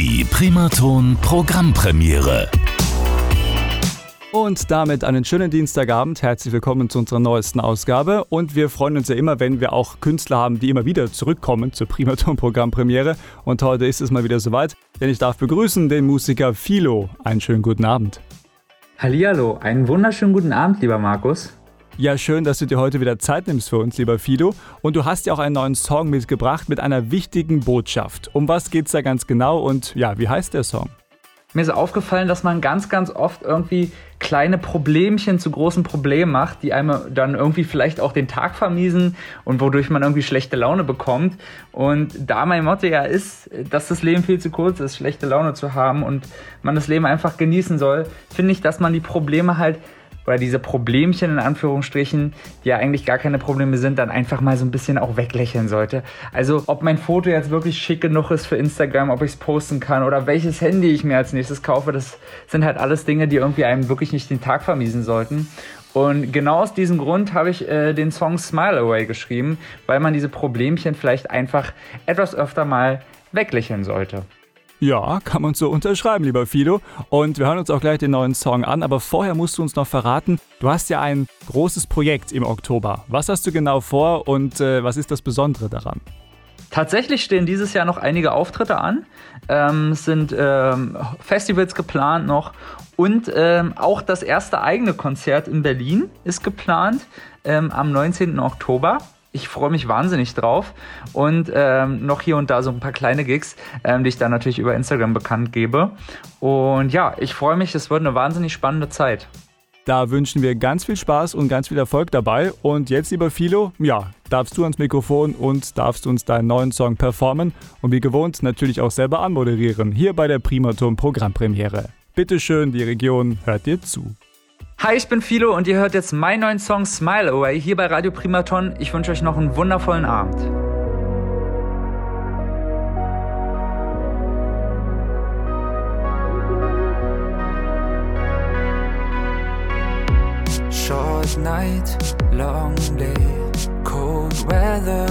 Die Primaton Programmpremiere. Und damit einen schönen Dienstagabend. Herzlich willkommen zu unserer neuesten Ausgabe. Und wir freuen uns ja immer, wenn wir auch Künstler haben, die immer wieder zurückkommen zur Primaton Programmpremiere. Und heute ist es mal wieder soweit, denn ich darf begrüßen den Musiker Philo. Einen schönen guten Abend. Hallihallo, einen wunderschönen guten Abend, lieber Markus. Ja, schön, dass du dir heute wieder Zeit nimmst für uns, lieber Fido. Und du hast ja auch einen neuen Song mitgebracht mit einer wichtigen Botschaft. Um was geht's da ganz genau und ja, wie heißt der Song? Mir ist aufgefallen, dass man ganz, ganz oft irgendwie kleine Problemchen zu großen Problemen macht, die einem dann irgendwie vielleicht auch den Tag vermiesen und wodurch man irgendwie schlechte Laune bekommt. Und da mein Motto ja ist, dass das Leben viel zu kurz ist, schlechte Laune zu haben und man das Leben einfach genießen soll, finde ich, dass man die Probleme halt oder diese Problemchen in Anführungsstrichen, die ja eigentlich gar keine Probleme sind, dann einfach mal so ein bisschen auch weglächeln sollte. Also ob mein Foto jetzt wirklich schick genug ist für Instagram, ob ich es posten kann oder welches Handy ich mir als nächstes kaufe, das sind halt alles Dinge, die irgendwie einem wirklich nicht den Tag vermiesen sollten. Und genau aus diesem Grund habe ich äh, den Song Smile Away geschrieben, weil man diese Problemchen vielleicht einfach etwas öfter mal weglächeln sollte. Ja, kann man so unterschreiben, lieber Fido. Und wir hören uns auch gleich den neuen Song an. Aber vorher musst du uns noch verraten, du hast ja ein großes Projekt im Oktober. Was hast du genau vor und äh, was ist das Besondere daran? Tatsächlich stehen dieses Jahr noch einige Auftritte an. Ähm, es sind ähm, Festivals geplant noch und ähm, auch das erste eigene Konzert in Berlin ist geplant ähm, am 19. Oktober ich freue mich wahnsinnig drauf. Und ähm, noch hier und da so ein paar kleine Gigs, ähm, die ich dann natürlich über Instagram bekannt gebe. Und ja, ich freue mich, es wird eine wahnsinnig spannende Zeit. Da wünschen wir ganz viel Spaß und ganz viel Erfolg dabei. Und jetzt, lieber Philo, ja, darfst du ans Mikrofon und darfst uns deinen neuen Song performen und wie gewohnt natürlich auch selber anmoderieren, hier bei der Primaturm Programmpremiere. Bitte schön, die Region hört dir zu. Hi, ich bin Philo und ihr hört jetzt meinen neuen Song Smile Away hier bei Radio Primaton. Ich wünsche euch noch einen wundervollen Abend. Short night, long day, cold weather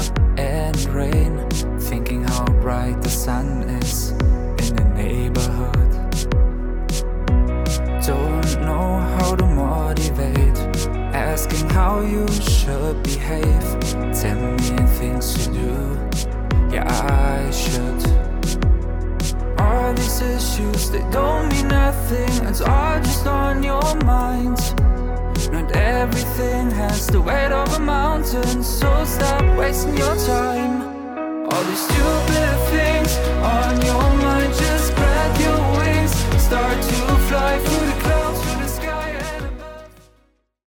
how you should behave. Tell me things to do. Yeah, I should. All these issues, they don't mean nothing. It's all just on your mind. Not everything has the weight of a mountain. So stop wasting your time. All these stupid things.